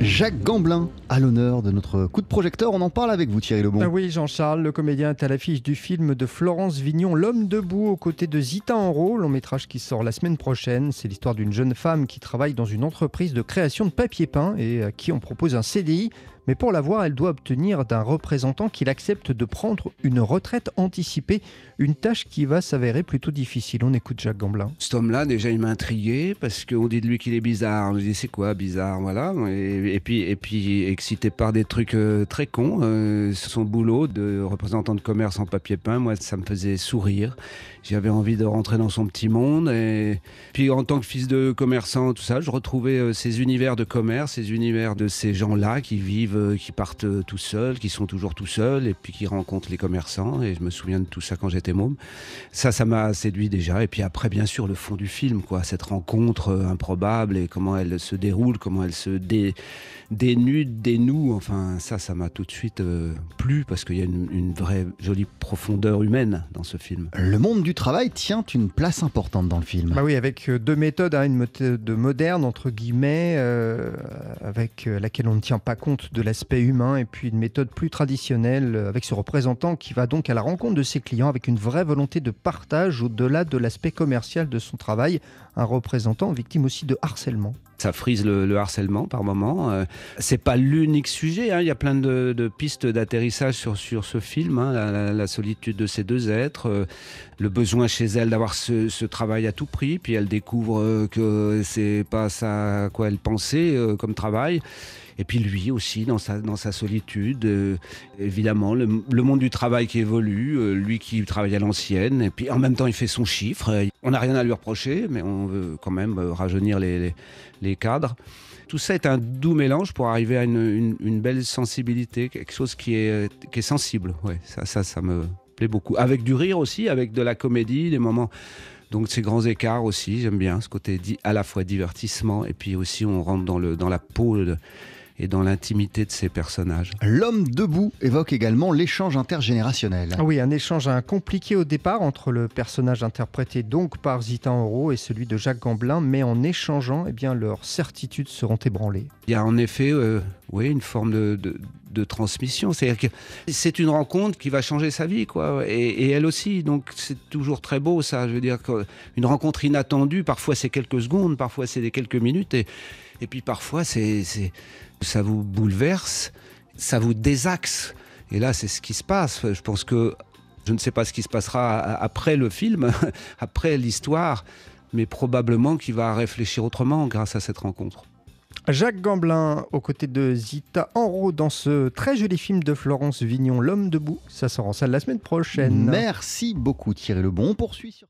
Jacques Gamblin à l'honneur de notre coup de projecteur. On en parle avec vous, Thierry Lebon. Ah oui, Jean-Charles, le comédien est à l'affiche du film de Florence Vignon, L'homme debout, aux côtés de Zita Enro, long métrage qui sort la semaine prochaine. C'est l'histoire d'une jeune femme qui travaille dans une entreprise de création de papier peint et à qui on propose un CDI. Mais pour l'avoir, elle doit obtenir d'un représentant qu'il accepte de prendre une retraite anticipée, une tâche qui va s'avérer plutôt difficile. On écoute Jacques Gamblin. Cet homme-là, déjà, il m'a intrigué parce qu'on dit de lui qu'il est bizarre. On dit c'est quoi bizarre, voilà. Et, puis, et puis excité par des trucs euh, très cons. Euh, son boulot de représentant de commerce en papier peint, moi, ça me faisait sourire. J'avais envie de rentrer dans son petit monde. Et puis, en tant que fils de commerçant, tout ça, je retrouvais euh, ces univers de commerce, ces univers de ces gens-là qui vivent qui partent euh, tout seuls, qui sont toujours tout seuls, et puis qui rencontrent les commerçants. Et je me souviens de tout ça quand j'étais môme. Ça, ça m'a séduit déjà. Et puis après, bien sûr, le fond du film, quoi, cette rencontre euh, improbable et comment elle se déroule, comment elle se dé, dénude, dénoue. Enfin, ça, ça m'a tout de suite euh, plu parce qu'il y a une, vraie jolie profondeur humaine dans ce film. Le monde du travail tient une place importante dans le film. Bah oui, avec deux méthodes, hein, une méthode moderne entre guillemets, avec laquelle on ne tient pas compte de l'aspect humain et puis une méthode plus traditionnelle euh, avec ce représentant qui va donc à la rencontre de ses clients avec une vraie volonté de partage au-delà de l'aspect commercial de son travail. Un représentant victime aussi de harcèlement. Ça frise le, harcèlement par moment. Euh, c'est pas l'unique sujet. Hein. Il y a plein de, pistes d'atterrissage sur, sur ce film. Hein. La, solitude de ces deux êtres, euh, le besoin chez elle d'avoir ce, travail à tout prix, puis elle découvre que c'est pas ça à quoi elle pensait comme travail. Et puis lui aussi, dans sa, dans sa solitude, euh, évidemment, le, monde du travail qui évolue, euh, lui qui travaille à l'ancienne, et puis en même temps il fait son chiffre. On n'a rien à lui reprocher, mais on veut quand même euh, rajeunir les, cadres. Tout ça est un doux mélange pour arriver à une, belle sensibilité, quelque chose qui est, qui est sensible. Ouais, ça, ça, ça me plaît beaucoup. Avec du rire aussi, avec de la comédie, des moments donc ces grands écarts aussi, j'aime bien ce côté à la fois divertissement et puis aussi on rentre dans, le, dans la peau et dans l'intimité de ces personnages. L'homme debout évoque également l'échange intergénérationnel. Ah oui, un échange compliqué au départ entre le personnage interprété donc par Zita Enro et celui de Jacques Gamblin, mais en échangeant, eh bien, leurs certitudes seront ébranlées. Il y a en effet euh, oui, une forme de, de, transmission. C'est-à-dire que c'est une rencontre qui va changer sa vie, quoi. Et, elle aussi. Donc c'est toujours très beau, ça. Je veux dire qu'une rencontre inattendue, parfois c'est quelques secondes, parfois c'est des quelques minutes. Et, et puis parfois, c'est, ça vous bouleverse, ça vous désaxe. Et là, c'est ce qui se passe. Je pense que je ne sais pas ce qui se passera après le film, après l'histoire, mais probablement qu'il va réfléchir autrement grâce à cette rencontre. Jacques Gamblin, aux côtés de Zita Enro, dans ce très joli film de Florence Vignon, L'homme debout. Ça sort en salle la semaine prochaine. Merci beaucoup Thierry Lebon. On poursuit sur...